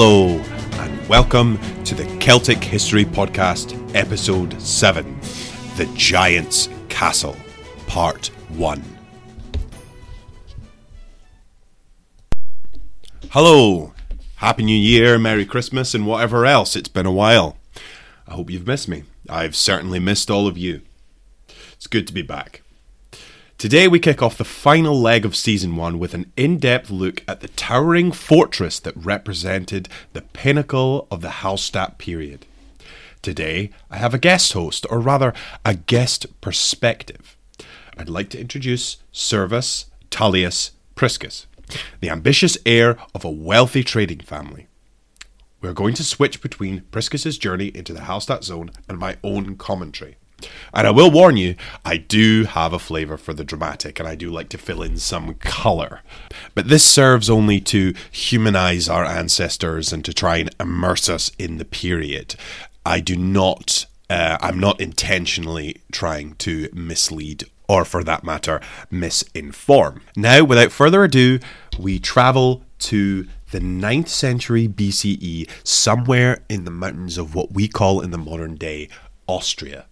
Hello, and welcome to the Celtic History Podcast, Episode 7 The Giant's Castle, Part 1. Hello, Happy New Year, Merry Christmas, and whatever else. It's been a while. I hope you've missed me. I've certainly missed all of you. It's good to be back. Today we kick off the final leg of season one with an in depth look at the towering fortress that represented the pinnacle of the Hallstatt period. Today I have a guest host, or rather, a guest perspective. I'd like to introduce Servus Tullius Priscus, the ambitious heir of a wealthy trading family. We're going to switch between Priscus's journey into the Hallstatt zone and my own commentary. And I will warn you, I do have a flavour for the dramatic and I do like to fill in some colour. But this serves only to humanise our ancestors and to try and immerse us in the period. I do not, uh, I'm not intentionally trying to mislead or for that matter, misinform. Now, without further ado, we travel to the 9th century BCE, somewhere in the mountains of what we call in the modern day Austria.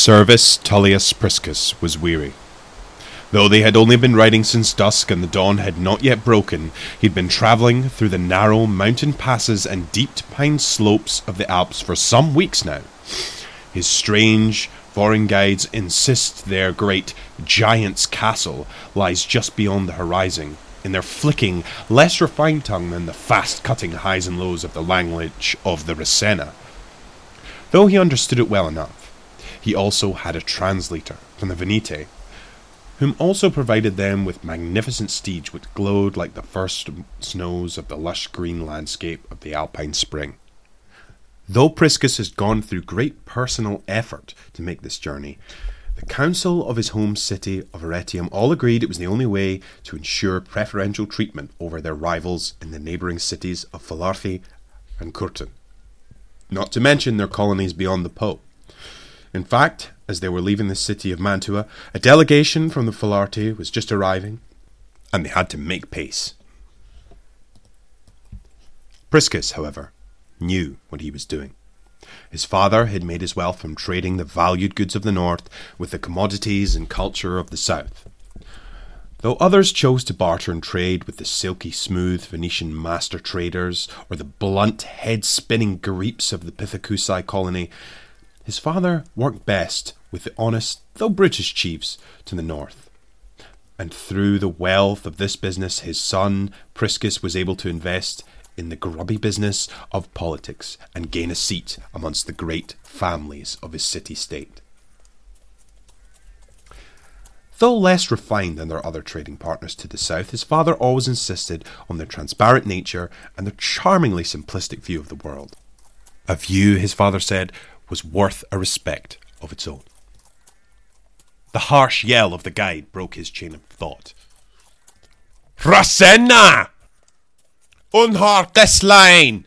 Servus Tullius Priscus was weary. Though they had only been riding since dusk and the dawn had not yet broken, he'd been travelling through the narrow mountain passes and deep pine slopes of the Alps for some weeks now. His strange foreign guides insist their great giant's castle lies just beyond the horizon, in their flicking, less refined tongue than the fast cutting highs and lows of the language of the Rasenna. Though he understood it well enough, he also had a translator from the Veneti, whom also provided them with magnificent steeds which glowed like the first snows of the lush green landscape of the alpine spring. Though Priscus has gone through great personal effort to make this journey, the council of his home city of Arretium all agreed it was the only way to ensure preferential treatment over their rivals in the neighbouring cities of Falarthi and Curtin, not to mention their colonies beyond the Po. In fact, as they were leaving the city of Mantua, a delegation from the Falarti was just arriving, and they had to make pace. Priscus, however, knew what he was doing. His father had made his wealth from trading the valued goods of the north with the commodities and culture of the south. Though others chose to barter and trade with the silky smooth Venetian master traders or the blunt head spinning Greeks of the Pithecusae colony, his father worked best with the honest, though British chiefs to the north. And through the wealth of this business, his son Priscus was able to invest in the grubby business of politics and gain a seat amongst the great families of his city state. Though less refined than their other trading partners to the south, his father always insisted on their transparent nature and their charmingly simplistic view of the world. A view, his father said, was worth a respect of its own. The harsh yell of the guide broke his chain of thought. Rasenna! Unhart this line!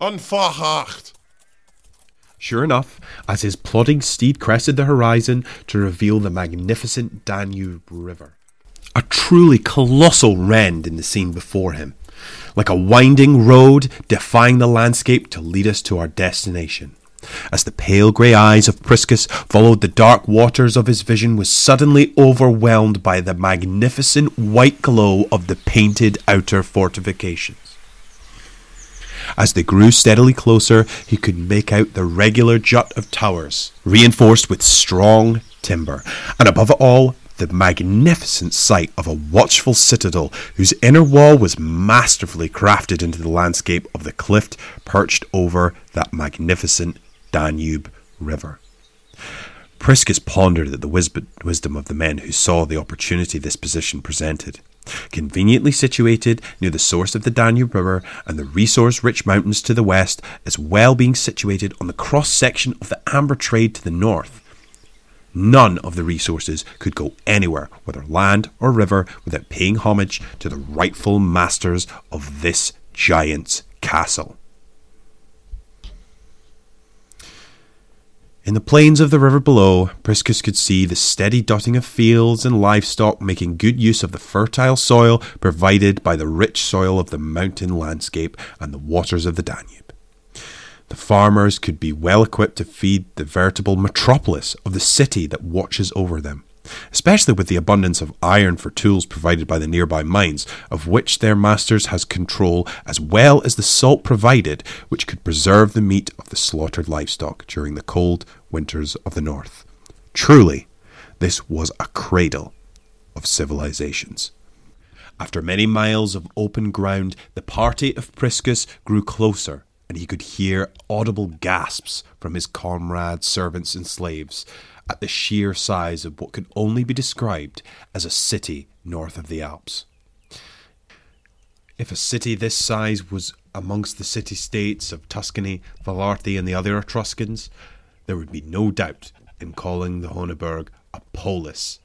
Unverhacht! Sure enough, as his plodding steed crested the horizon to reveal the magnificent Danube River, a truly colossal rend in the scene before him, like a winding road defying the landscape to lead us to our destination. As the pale grey eyes of Priscus followed the dark waters of his vision was suddenly overwhelmed by the magnificent white glow of the painted outer fortifications. As they grew steadily closer, he could make out the regular jut of towers, reinforced with strong timber, and above it all, the magnificent sight of a watchful citadel whose inner wall was masterfully crafted into the landscape of the cliff perched over that magnificent Danube River. Priscus pondered at the wisdom of the men who saw the opportunity this position presented. Conveniently situated near the source of the Danube River and the resource rich mountains to the west, as well being situated on the cross section of the amber trade to the north, None of the resources could go anywhere, whether land or river, without paying homage to the rightful masters of this giant's castle. In the plains of the river below, Priscus could see the steady dotting of fields and livestock making good use of the fertile soil provided by the rich soil of the mountain landscape and the waters of the Danube. The farmers could be well equipped to feed the veritable metropolis of the city that watches over them especially with the abundance of iron for tools provided by the nearby mines, of which their masters has control, as well as the salt provided, which could preserve the meat of the slaughtered livestock during the cold winters of the north. Truly, this was a cradle of civilizations. After many miles of open ground, the party of Priscus grew closer, and he could hear audible gasps from his comrades, servants, and slaves at the sheer size of what could only be described as a city north of the Alps. If a city this size was amongst the city states of Tuscany, Vallorty, and the other Etruscans, there would be no doubt in calling the Heuneburg a polis.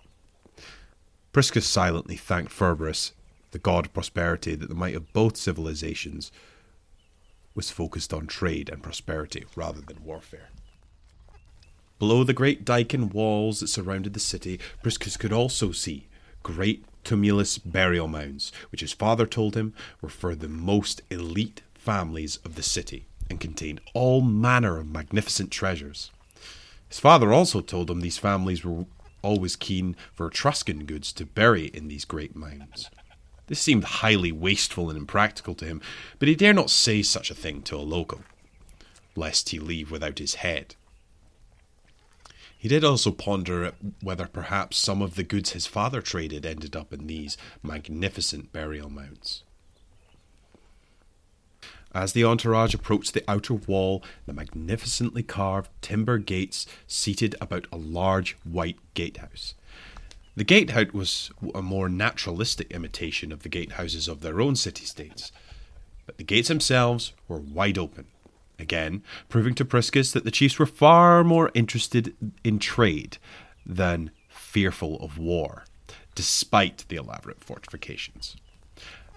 Priscus silently thanked Cerberus, the god of prosperity, that the might of both civilizations was focused on trade and prosperity rather than warfare. Below the great dike and walls that surrounded the city, Priscus could also see great tumulus burial mounds, which his father told him were for the most elite families of the city and contained all manner of magnificent treasures. His father also told him these families were always keen for Etruscan goods to bury in these great mounds. This seemed highly wasteful and impractical to him, but he dare not say such a thing to a local, lest he leave without his head. He did also ponder whether perhaps some of the goods his father traded ended up in these magnificent burial mounds. As the entourage approached the outer wall, the magnificently carved timber gates seated about a large white gatehouse. The gatehouse was a more naturalistic imitation of the gatehouses of their own city states, but the gates themselves were wide open, again, proving to Priscus that the chiefs were far more interested in trade than fearful of war, despite the elaborate fortifications.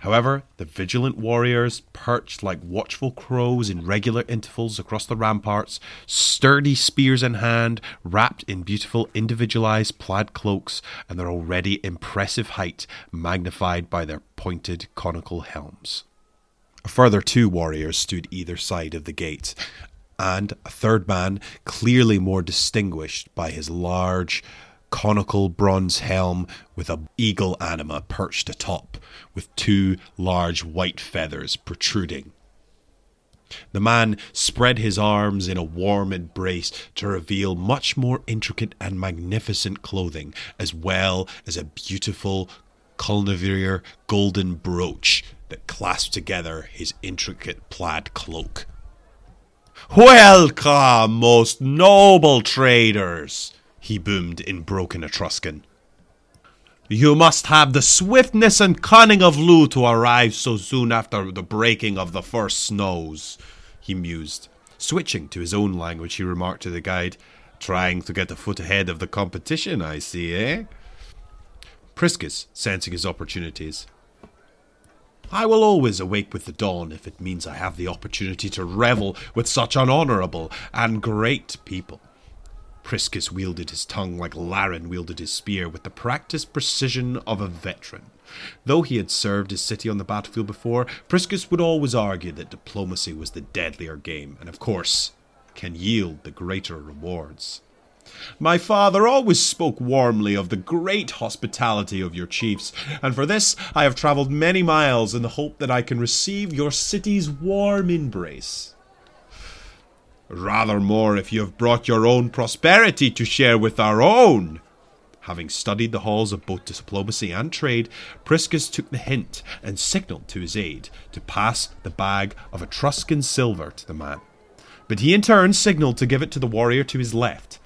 However, the vigilant warriors, perched like watchful crows in regular intervals across the ramparts, sturdy spears in hand, wrapped in beautiful individualized plaid cloaks, and their already impressive height magnified by their pointed conical helms. A further two warriors stood either side of the gate, and a third man, clearly more distinguished by his large, conical bronze helm with a eagle anima perched atop, with two large white feathers protruding. The man spread his arms in a warm embrace to reveal much more intricate and magnificent clothing, as well as a beautiful Colnivere golden brooch that clasped together his intricate plaid cloak. Welcome, most noble traders, he boomed in broken Etruscan. You must have the swiftness and cunning of Lu to arrive so soon after the breaking of the first snows, he mused. Switching to his own language, he remarked to the guide, Trying to get a foot ahead of the competition, I see, eh? Priscus, sensing his opportunities, I will always awake with the dawn if it means I have the opportunity to revel with such unhonourable and great people. Priscus wielded his tongue like Laran wielded his spear with the practiced precision of a veteran. Though he had served his city on the battlefield before, Priscus would always argue that diplomacy was the deadlier game, and of course, can yield the greater rewards. My father always spoke warmly of the great hospitality of your chiefs, and for this I have travelled many miles in the hope that I can receive your city's warm embrace. Rather more if you have brought your own prosperity to share with our own. Having studied the halls of both diplomacy and trade, Priscus took the hint and signalled to his aide to pass the bag of Etruscan silver to the man. But he in turn signalled to give it to the warrior to his left.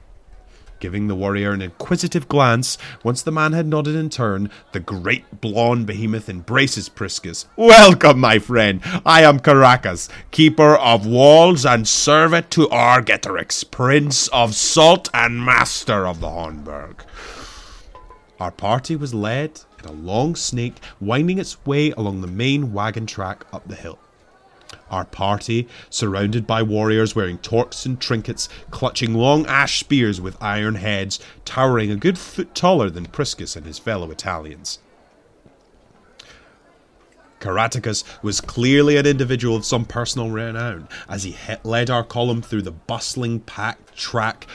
Giving the warrior an inquisitive glance, once the man had nodded in turn, the great blonde behemoth embraces Priscus. Welcome, my friend. I am Caracas, keeper of walls and servant to Argetorix, prince of salt and master of the Heuneburg. Our party was led in a long snake winding its way along the main wagon track up the hill. Our party, surrounded by warriors wearing torques and trinkets, clutching long ash spears with iron heads, towering a good foot taller than Priscus and his fellow Italians. Caratacus was clearly an individual of some personal renown, as he led our column through the bustling packed track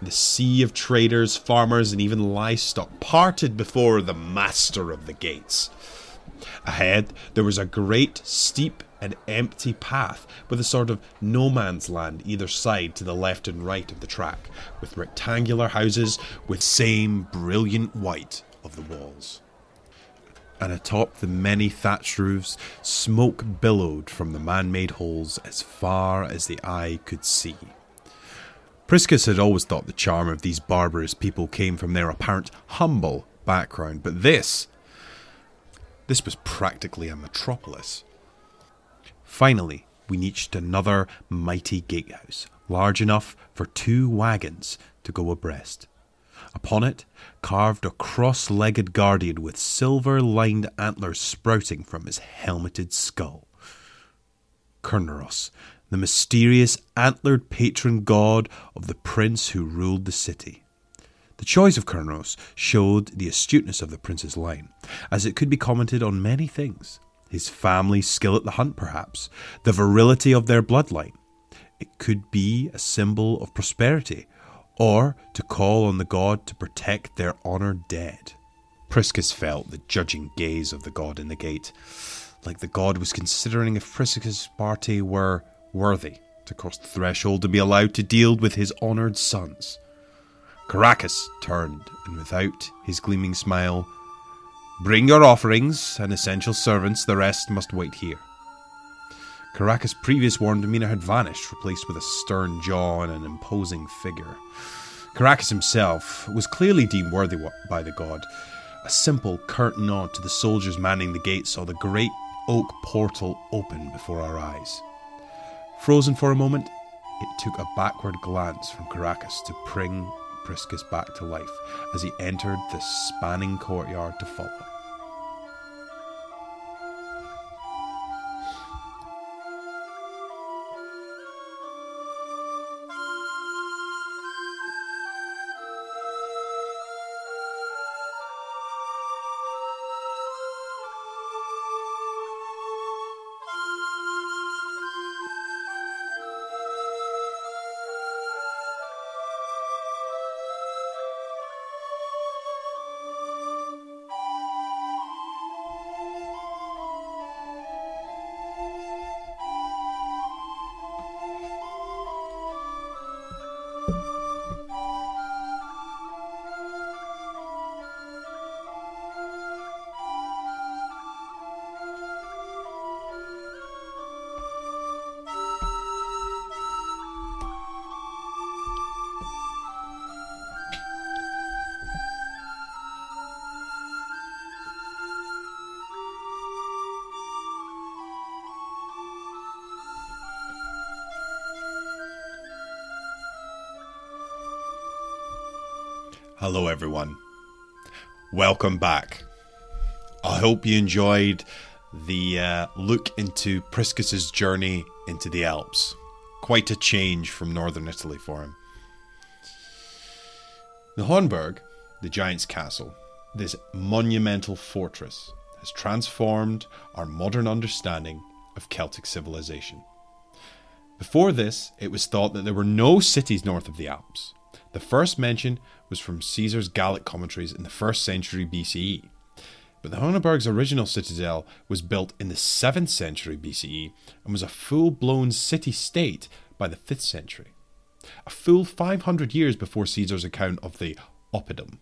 the sea of traders, farmers, and even livestock parted before the master of the gates. Ahead, there was a great, steep, and empty path with a sort of no man's land either side to the left and right of the track, with rectangular houses with same brilliant white of the walls. And atop the many thatched roofs, smoke billowed from the man made holes as far as the eye could see. Priscus had always thought the charm of these barbarous people came from their apparent humble background, but this this was practically a metropolis. Finally, we reached another mighty gatehouse, large enough for two wagons to go abreast. Upon it, carved a cross legged guardian with silver lined antlers sprouting from his helmeted skull. Kerneros, the mysterious antlered patron god of the prince who ruled the city. The choice of Kerneros showed the astuteness of the prince's line, as it could be commented on many things. His family's skill at the hunt, perhaps, the virility of their bloodline. It could be a symbol of prosperity, or to call on the god to protect their honoured dead. Priscus felt the judging gaze of the god in the gate, like the god was considering if Priscus' party were worthy to cross the threshold to be allowed to deal with his honoured sons. Caracas turned, and without his gleaming smile, Bring your offerings and essential servants, the rest must wait here. Caracas' previous warm demeanour had vanished, replaced with a stern jaw and an imposing figure. Caracas himself was clearly deemed worthy by the god. A simple, curt nod to the soldiers manning the gate saw the great oak portal open before our eyes. Frozen for a moment, it took a backward glance from Caracas to bring Priscus back to life as he entered the spanning courtyard to follow. Hello, everyone. Welcome back. I hope you enjoyed the uh, look into Priscus's journey into the Alps. Quite a change from northern Italy for him. The Heuneburg, the giant's castle, this monumental fortress, has transformed our modern understanding of Celtic civilization. Before this, it was thought that there were no cities north of the Alps. The first mention was from Caesar's Gallic commentaries in the 1st century BCE. But the Heuneburg's original citadel was built in the 7th century BCE and was a full blown city state by the 5th century. A full 500 years before Caesar's account of the Oppidum,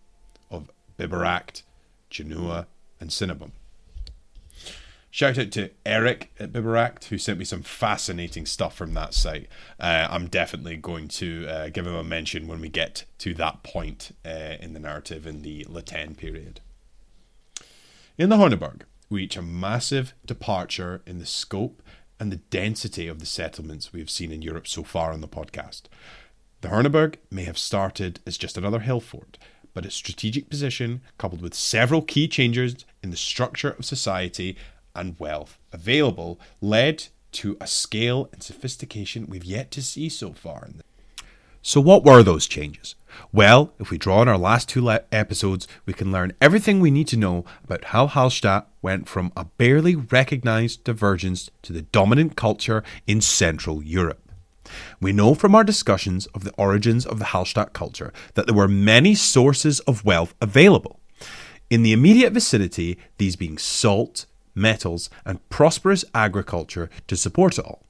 of Bibracte, Genua, and Cenabum. Shout out to Eric at Bibracte who sent me some fascinating stuff from that site. Uh, I'm definitely going to uh, give him a mention when we get to that point uh, in the narrative in the La Tène period. In the Heuneburg, we reach a massive departure in the scope and the density of the settlements we have seen in Europe so far on the podcast. The Heuneburg may have started as just another hill fort, but its strategic position, coupled with several key changes in the structure of society and wealth available led to a scale and sophistication we've yet to see so far. So, what were those changes? Well, if we draw on our last two le- episodes, we can learn everything we need to know about how Hallstatt went from a barely recognized divergence to the dominant culture in Central Europe. We know from our discussions of the origins of the Hallstatt culture that there were many sources of wealth available. In the immediate vicinity, these being salt, metals, and prosperous agriculture to support it all.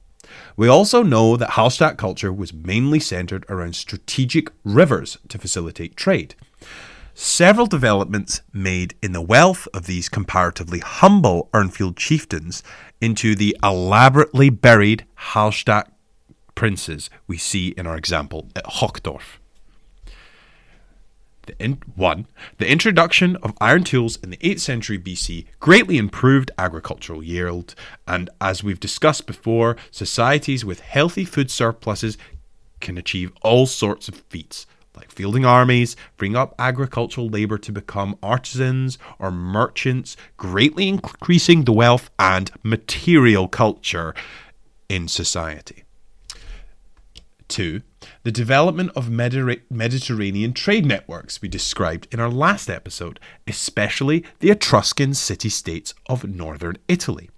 We also know that Hallstatt culture was mainly centered around strategic rivers to facilitate trade. Several developments made in the wealth of these comparatively humble Urnfield chieftains into the elaborately buried Hallstatt princes we see in our example at Hochdorf. The in, one, the introduction of iron tools in the 8th century BC greatly improved agricultural yield, and as we've discussed before, societies with healthy food surpluses can achieve all sorts of feats, like fielding armies, freeing up agricultural labour to become artisans or merchants, greatly increasing the wealth and material culture in society. Two, the development of Mediterranean trade networks we described in our last episode, especially the Etruscan city states of northern Italy.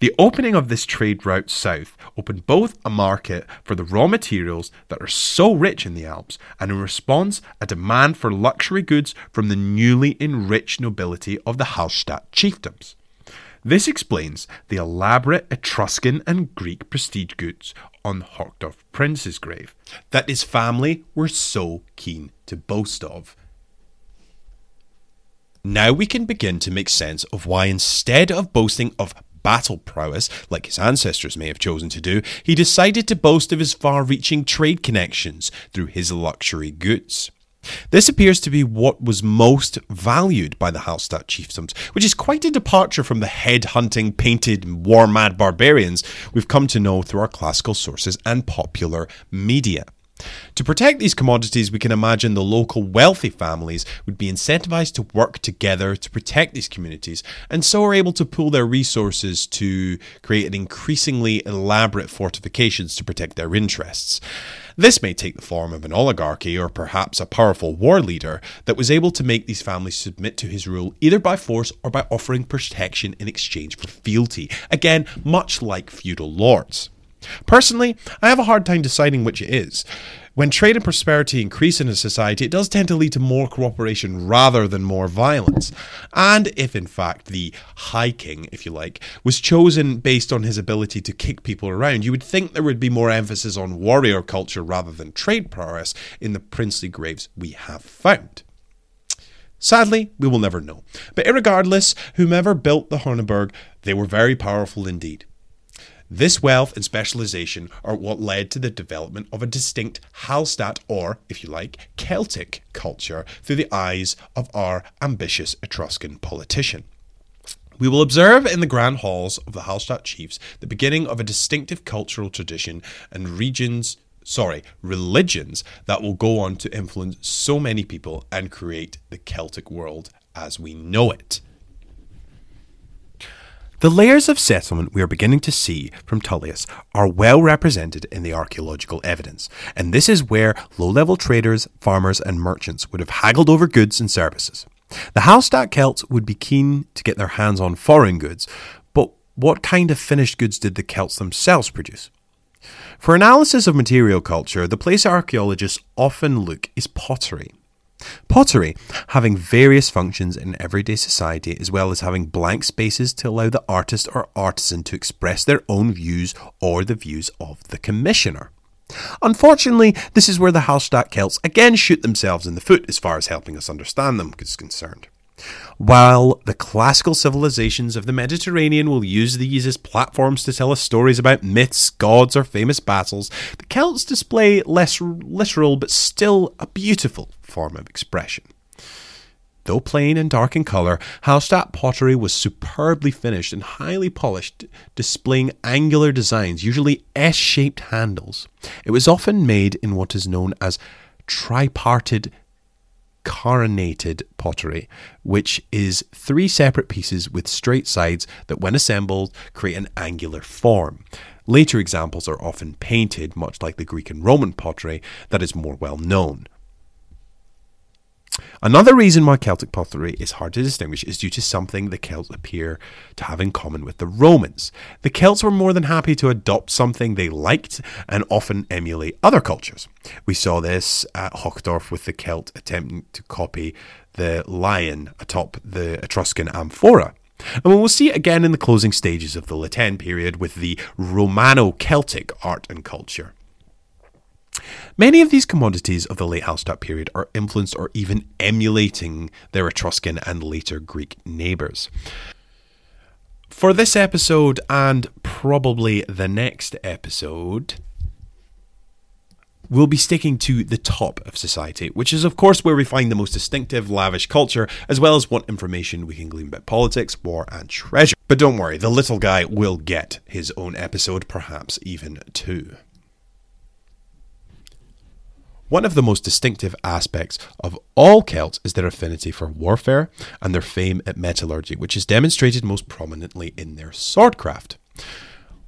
The opening of this trade route south opened both a market for the raw materials that are so rich in the Alps, and in response, a demand for luxury goods from the newly enriched nobility of the Hallstatt chiefdoms. This explains the elaborate Etruscan and Greek prestige goods on Hochdorf Prince's grave that his family were so keen to boast of. Now we can begin to make sense of why, instead of boasting of battle prowess, like his ancestors may have chosen to do, he decided to boast of his far reaching trade connections through his luxury goods. This appears to be what was most valued by the Hallstatt chiefdoms, which is quite a departure from the head hunting, painted, war mad barbarians we've come to know through our classical sources and popular media. To protect these commodities, we can imagine the local wealthy families would be incentivized to work together to protect these communities, and so are able to pool their resources to create increasingly elaborate fortifications to protect their interests. This may take the form of an oligarchy or perhaps a powerful war leader that was able to make these families submit to his rule either by force or by offering protection in exchange for fealty. Again, much like feudal lords. Personally, I have a hard time deciding which it is. When trade and prosperity increase in a society, it does tend to lead to more cooperation rather than more violence. And if, in fact, the High King, if you like, was chosen based on his ability to kick people around, you would think there would be more emphasis on warrior culture rather than trade prowess in the princely graves we have found. Sadly, we will never know. But regardless, whomever built the Heuneburg, they were very powerful indeed. This wealth and specialization are what led to the development of a distinct Hallstatt, or, if you like, Celtic culture through the eyes of our ambitious Etruscan politician. We will observe in the grand halls of the Hallstatt chiefs the beginning of a distinctive cultural tradition and regions sorry, religions that will go on to influence so many people and create the Celtic world as we know it. The layers of settlement we are beginning to see from Tullius are well represented in the archaeological evidence, and this is where low level traders, farmers, and merchants would have haggled over goods and services. The Hallstatt Celts would be keen to get their hands on foreign goods, but what kind of finished goods did the Celts themselves produce? For analysis of material culture, the place archaeologists often look is pottery. Pottery, having various functions in everyday society, as well as having blank spaces to allow the artist or artisan to express their own views or the views of the commissioner. Unfortunately, this is where the Hallstatt Celts again shoot themselves in the foot as far as helping us understand them is concerned. While the classical civilizations of the Mediterranean will use these as platforms to tell us stories about myths, gods, or famous battles, the Celts display less literal but still a beautiful form of expression. Though plain and dark in colour, Hallstatt pottery was superbly finished and highly polished, displaying angular designs, usually S shaped handles. It was often made in what is known as tripartite carinated pottery, which is three separate pieces with straight sides that, when assembled, create an angular form. Later examples are often painted, much like the Greek and Roman pottery that is more well known. Another reason why Celtic pottery is hard to distinguish is due to something the Celts appear to have in common with the Romans. The Celts were more than happy to adopt something they liked and often emulate other cultures. We saw this at Hochdorf with the Celt attempting to copy the lion atop the Etruscan amphora. And we will see it again in the closing stages of the La Tène period with the Romano Celtic art and culture. Many of these commodities of the late Hallstatt period are influenced or even emulating their Etruscan and later Greek neighbours. For this episode and probably the next episode, we'll be sticking to the top of society, which is, of course, where we find the most distinctive, lavish culture, as well as what information we can glean about politics, war, and treasure. But don't worry, the little guy will get his own episode, perhaps even two. One of the most distinctive aspects of all Celts is their affinity for warfare and their fame at metallurgy, which is demonstrated most prominently in their swordcraft.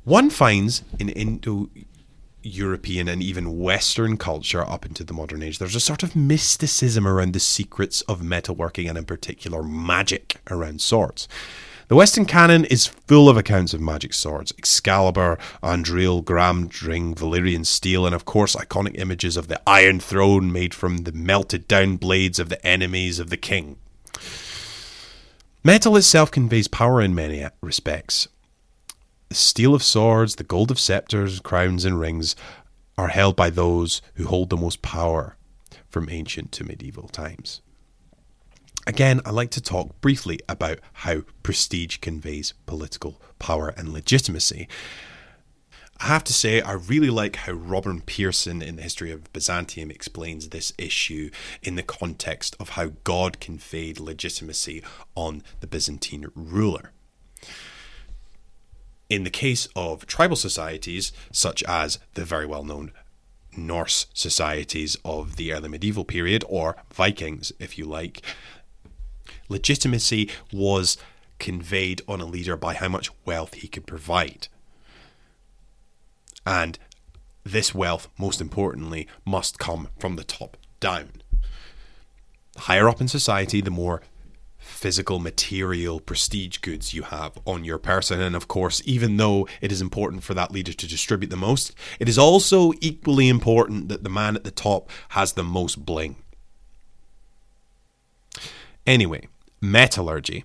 One finds in Indo European and even Western culture up into the modern age, there's a sort of mysticism around the secrets of metalworking and, in particular, magic around swords. The Western canon is full of accounts of magic swords Excalibur, Anduril, Glamdring, Valyrian steel, and of course iconic images of the Iron Throne made from the melted down blades of the enemies of the king. Metal itself conveys power in many respects. The steel of swords, the gold of scepters, crowns, and rings are held by those who hold the most power from ancient to medieval times. Again, I like to talk briefly about how prestige conveys political power and legitimacy. I have to say, I really like how Robin Pierson in the History of Byzantium explains this issue in the context of how God conveyed legitimacy on the Byzantine ruler. In the case of tribal societies, such as the very well known Norse societies of the early medieval period, or Vikings, if you like, legitimacy was conveyed on a leader by how much wealth he could provide. And this wealth, most importantly, must come from the top down. higher up in society, the more physical, material, prestige goods you have on your person. And of course, even though it is important for that leader to distribute the most, it is also equally important that the man at the top has the most bling. Anyway, metallurgy,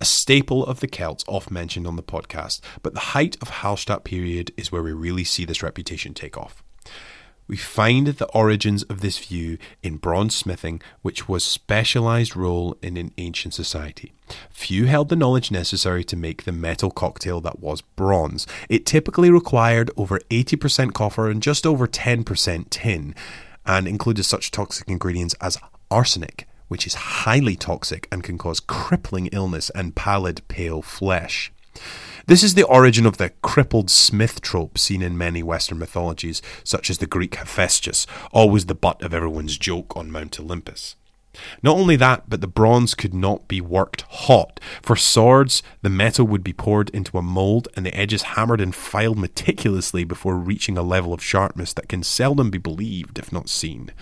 a staple of the Celts oft mentioned on the podcast, but the height of Hallstatt period is where we really see this reputation take off. We find the origins of this view in bronze smithing, which was specialized role in an ancient society. Few held the knowledge necessary to make the metal cocktail that was bronze. It typically required over 80% copper and just over 10% tin, and included such toxic ingredients as arsenic, which is highly toxic and can cause crippling illness and pallid, pale flesh. This is the origin of the crippled smith trope seen in many Western mythologies, such as the Greek Hephaestus, always the butt of everyone's joke on Mount Olympus. Not only that, but the bronze could not be worked hot. For swords, the metal would be poured into a mould and the edges hammered and filed meticulously before reaching a level of sharpness that can seldom be believed, if not seen.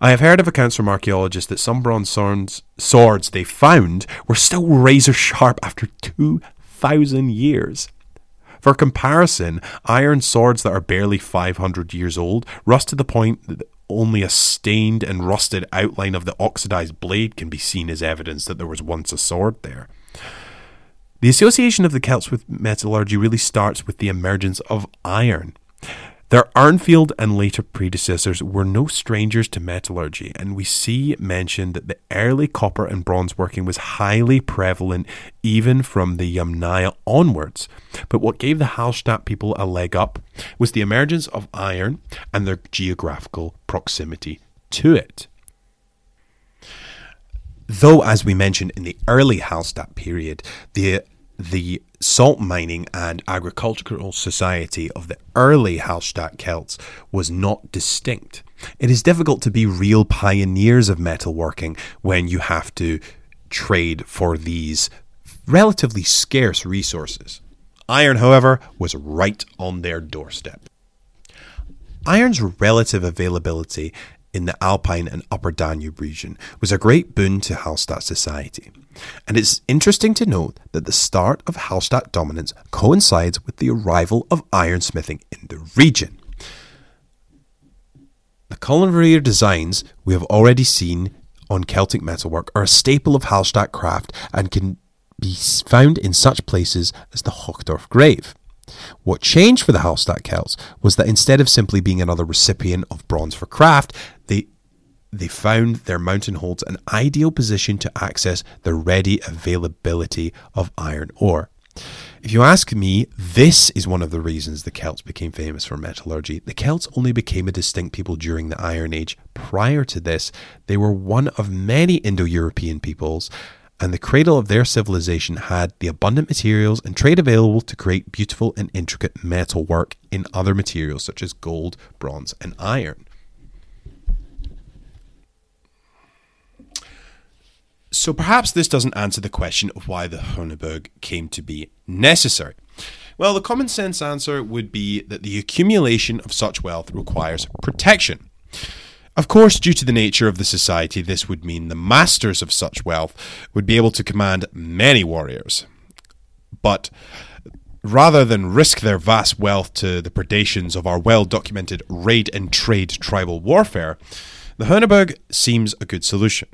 I have heard of accounts from archaeologists that some bronze swords, they found were still razor sharp after 2,000 years. For comparison, iron swords that are barely 500 years old rust to the point that only a stained and rusted outline of the oxidized blade can be seen as evidence that there was once a sword there. The association of the Celts with metallurgy really starts with the emergence of iron. Their Urnfield and later predecessors were no strangers to metallurgy, and we see mentioned that the early copper and bronze working was highly prevalent even from the Yamnaya onwards. But what gave the Hallstatt people a leg up was the emergence of iron and their geographical proximity to it. Though, as we mentioned in the early Hallstatt period, the the salt mining and agricultural society of the early Hallstatt Celts was not distinct. It is difficult to be real pioneers of metalworking when you have to trade for these relatively scarce resources. Iron, however, was right on their doorstep. Iron's relative availability in the Alpine and Upper Danube region was a great boon to Hallstatt society. And it's interesting to note that the start of Hallstatt dominance coincides with the arrival of ironsmithing in the region. The culinary designs we have already seen on Celtic metalwork are a staple of Hallstatt craft and can be found in such places as the Hochdorf grave. What changed for the Hallstatt Celts was that instead of simply being another recipient of bronze for craft, they they found their mountain holds an ideal position to access the ready availability of iron ore. If you ask me, this is one of the reasons the Celts became famous for metallurgy. The Celts only became a distinct people during the Iron Age. Prior to this, they were one of many Indo European peoples, and the cradle of their civilization had the abundant materials and trade available to create beautiful and intricate metal work in other materials such as gold, bronze, and iron. So perhaps this doesn't answer the question of why the Heuneburg came to be necessary. Well, the common sense answer would be that the accumulation of such wealth requires protection. Of course, due to the nature of the society, this would mean the masters of such wealth would be able to command many warriors. But rather than risk their vast wealth to the predations of our well documented raid and trade tribal warfare, the Heuneburg seems a good solution.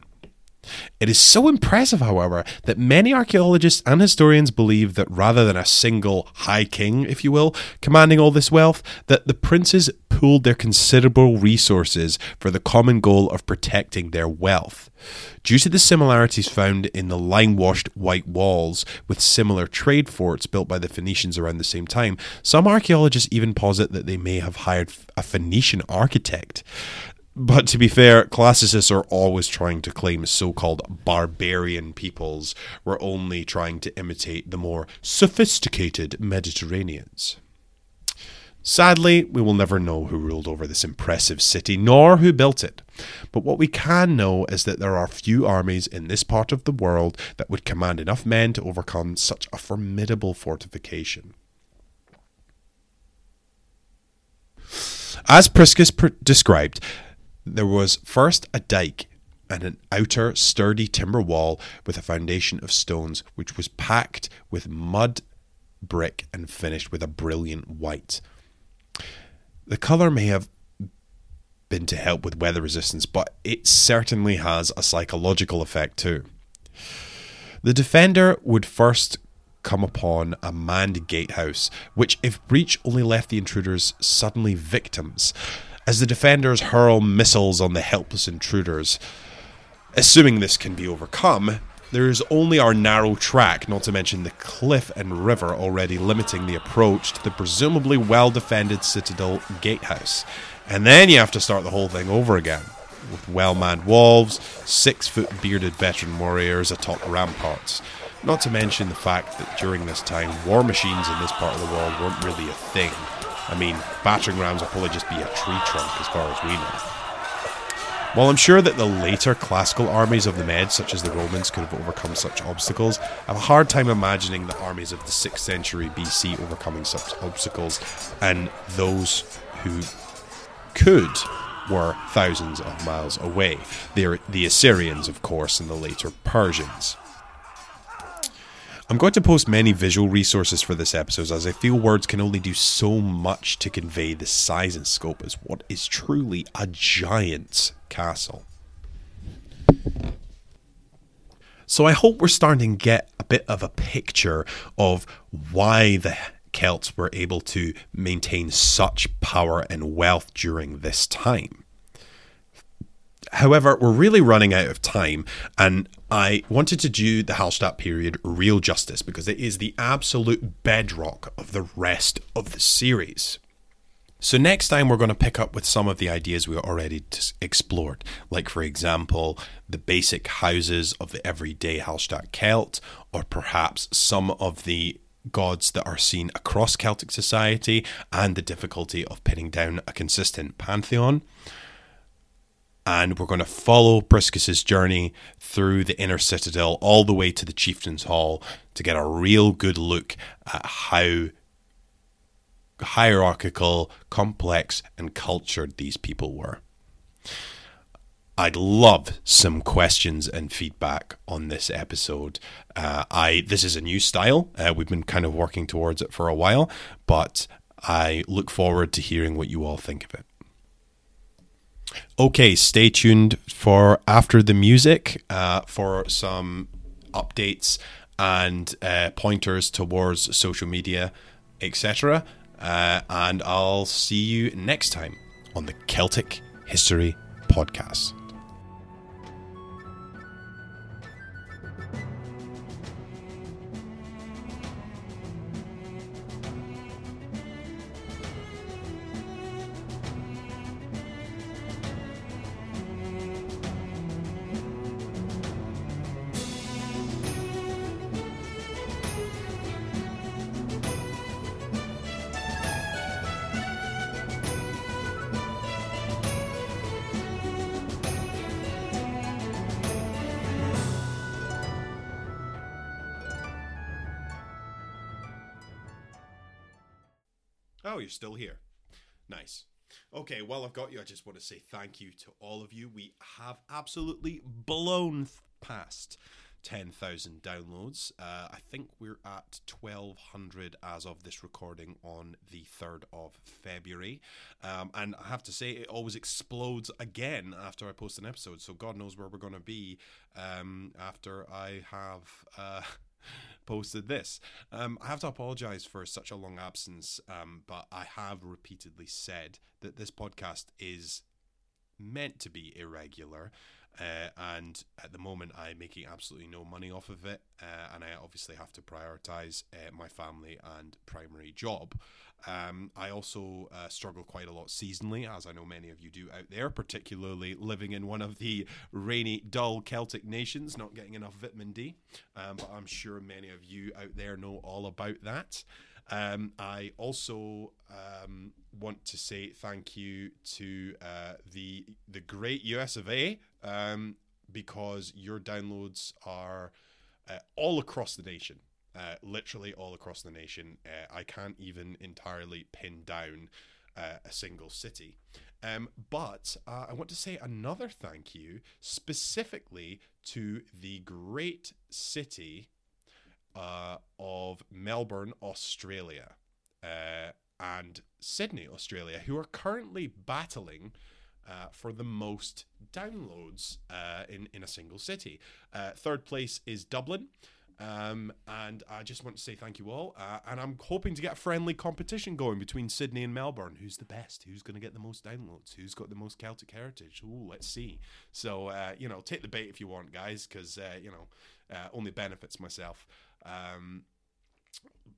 It is so impressive, however, that many archaeologists and historians believe that rather than a single high king, if you will, commanding all this wealth, that the princes pooled their considerable resources for the common goal of protecting their wealth. Due to the similarities found in the lime washed white walls with similar trade forts built by the Phoenicians around the same time, some archaeologists even posit that they may have hired a Phoenician architect. But to be fair, classicists are always trying to claim so called barbarian peoples were only trying to imitate the more sophisticated Mediterraneans. Sadly, we will never know who ruled over this impressive city, nor who built it. But what we can know is that there are few armies in this part of the world that would command enough men to overcome such a formidable fortification. As Priscus pr- described, there was first a dike and an outer sturdy timber wall with a foundation of stones, which was packed with mud, brick, and finished with a brilliant white. The colour may have been to help with weather resistance, but it certainly has a psychological effect too. The defender would first come upon a manned gatehouse, which, if breach, only left the intruders suddenly victims as the defenders hurl missiles on the helpless intruders. Assuming this can be overcome, there is only our narrow track, not to mention the cliff and river already limiting the approach to the presumably well defended citadel gatehouse. And then you have to start the whole thing over again, with well manned walls, six foot bearded veteran warriors atop ramparts. Not to mention the fact that during this time, war machines in this part of the world weren't really a thing. I mean, battering rams will probably just be a tree trunk as far as we know. While I'm sure that the later classical armies of the Meds, such as the Romans, could have overcome such obstacles, I have a hard time imagining the armies of the 6th century BC overcoming such obstacles, and those who could were thousands of miles away. They're the Assyrians, of course, and the later Persians. I'm going to post many visual resources for this episode as I feel words can only do so much to convey the size and scope as what is truly a giant castle. So I hope we're starting to get a bit of a picture of why the Celts were able to maintain such power and wealth during this time. However, we're really running out of time, and I wanted to do the Hallstatt period real justice because it is the absolute bedrock of the rest of the series. So, next time we're going to pick up with some of the ideas we already explored, like, for example, the basic houses of the everyday Hallstatt Celt, or perhaps some of the gods that are seen across Celtic society and the difficulty of pinning down a consistent pantheon and we're going to follow Priscus's journey through the inner citadel all the way to the chieftain's hall to get a real good look at how hierarchical, complex, and cultured these people were. I'd love some questions and feedback on this episode. Uh, I this is a new style. Uh, we've been kind of working towards it for a while, but I look forward to hearing what you all think of it. Okay, stay tuned for after the music uh, for some updates and uh, pointers towards social media, etc. Uh, and I'll see you next time on the Celtic History Podcast. Got you. I just want to say thank you to all of you. We have absolutely blown past 10,000 downloads. Uh, I think we're at 1,200 as of this recording on the 3rd of February. Um, and I have to say, it always explodes again after I post an episode. So God knows where we're going to be um, after I have. Uh, posted this. Um, I have to apologize for such a long absence, um, but I have repeatedly said that this podcast is meant to be irregular. Uh, and at the moment, I'm making absolutely no money off of it, uh, and I obviously have to prioritize uh, my family and primary job. Um, I also uh, struggle quite a lot seasonally, as I know many of you do out there, particularly living in one of the rainy, dull Celtic nations, not getting enough vitamin D. Um, but I'm sure many of you out there know all about that. Um, I also um, want to say thank you to uh, the the great US of A um, because your downloads are uh, all across the nation. Uh, literally all across the nation. Uh, I can't even entirely pin down uh, a single city. Um, but uh, I want to say another thank you specifically to the great city uh, of Melbourne, Australia, uh, and Sydney, Australia, who are currently battling. Uh, for the most downloads uh, in in a single city. Uh, third place is Dublin. Um, and I just want to say thank you all. Uh, and I'm hoping to get a friendly competition going between Sydney and Melbourne. Who's the best? Who's going to get the most downloads? Who's got the most Celtic heritage? Ooh, let's see. So, uh, you know, take the bait if you want, guys, because, uh, you know, only benefits myself. Um,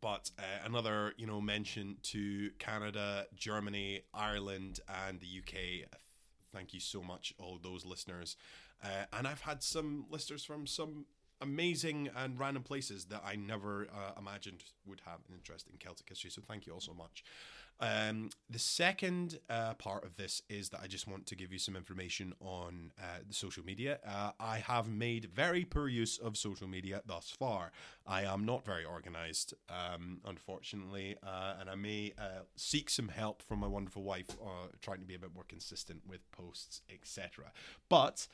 but uh, another, you know, mention to Canada, Germany, Ireland, and the UK. Thank you so much, all those listeners. Uh, and I've had some listeners from some amazing and random places that I never uh, imagined would have an interest in Celtic history. So thank you all so much. Um, the second uh, part of this is that I just want to give you some information on uh, the social media. Uh, I have made very poor use of social media thus far. I am not very organized, um, unfortunately, uh, and I may uh, seek some help from my wonderful wife, uh, trying to be a bit more consistent with posts, etc. But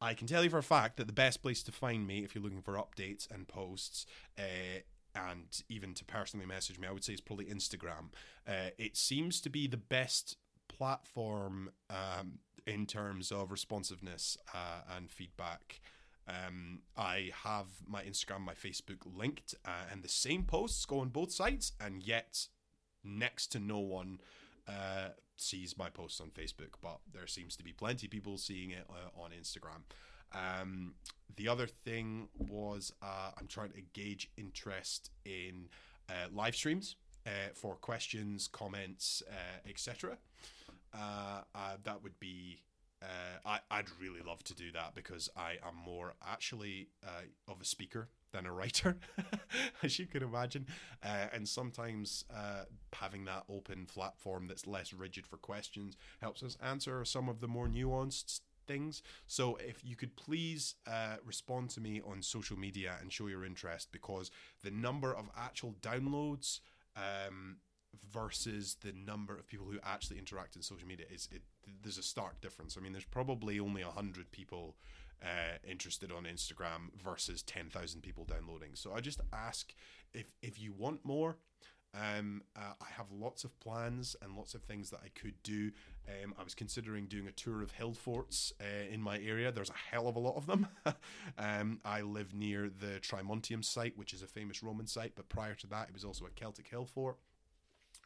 I can tell you for a fact that the best place to find me if you're looking for updates and posts uh, and even to personally message me, I would say it's probably Instagram. Uh, it seems to be the best platform um, in terms of responsiveness uh, and feedback Um, I have my Instagram, my Facebook linked, uh, and the same posts go on both sites, and yet next to no one uh, sees my posts on Facebook, but there seems to be plenty of people seeing it uh, on Instagram. Um, the other thing was uh, I'm trying to gauge interest in uh, live streams. Uh, for questions, comments, uh, etc. that would be uh, I, I'd really love to do that because I am more actually uh, of a speaker than a writer, as you can imagine. Uh, and sometimes uh, having that open platform that's less rigid for questions helps us answer some of the more nuanced things. So if you could please uh, respond to me on social media and show your interest because the number of actual downloads. Um, versus the number of people who actually interact in social media is it, there's a stark difference. I mean, there's probably only hundred people uh, interested on Instagram versus ten thousand people downloading. So I just ask if if you want more. Um, uh, I have lots of plans and lots of things that I could do. Um, I was considering doing a tour of hill forts uh, in my area. There's a hell of a lot of them. um, I live near the Trimontium site, which is a famous Roman site, but prior to that, it was also a Celtic hill fort.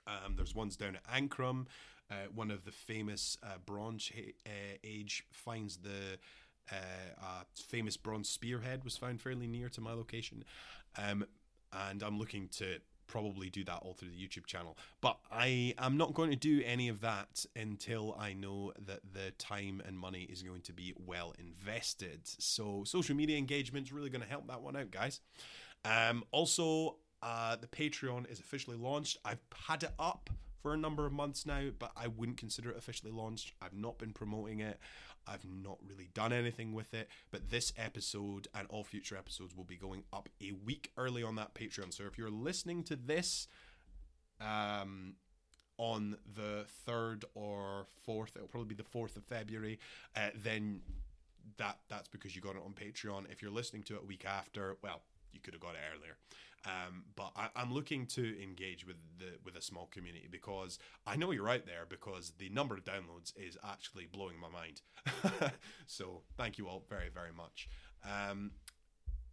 Um, there's ones down at Ancrum. Uh, one of the famous uh, Bronze uh, Age finds the uh, famous bronze spearhead was found fairly near to my location, um, and I'm looking to probably do that all through the YouTube channel. But I am not going to do any of that until I know that the time and money is going to be well invested. So social media engagement is really going to help that one out, guys. Um, also, uh, the Patreon is officially launched. I've had it up for a number of months now, but I wouldn't consider it officially launched. I've not been promoting it. I've not really done anything with it. But this episode and all future episodes will be going up a week early on that Patreon. So if you're listening to this um, on the 3rd or 4th, it'll probably be the 4th of February, uh, then that that's because you got it on Patreon. If you're listening to it a week after, well, you could have got it earlier. Um, but I, am looking to engage with the with a small community because I know you're out there because the number of downloads is actually blowing my mind. so thank you all very very much. Um,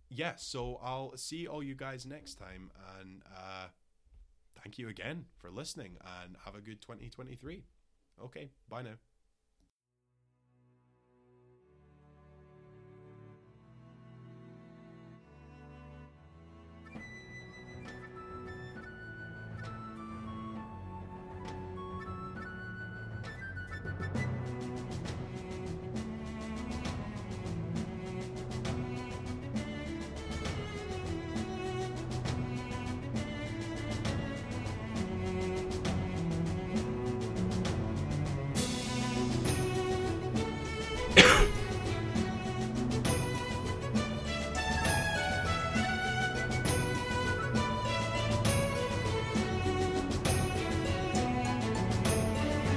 yeah, so I'll see all you guys next time, and uh, thank you again for listening, and have a good 2023. Okay, bye now.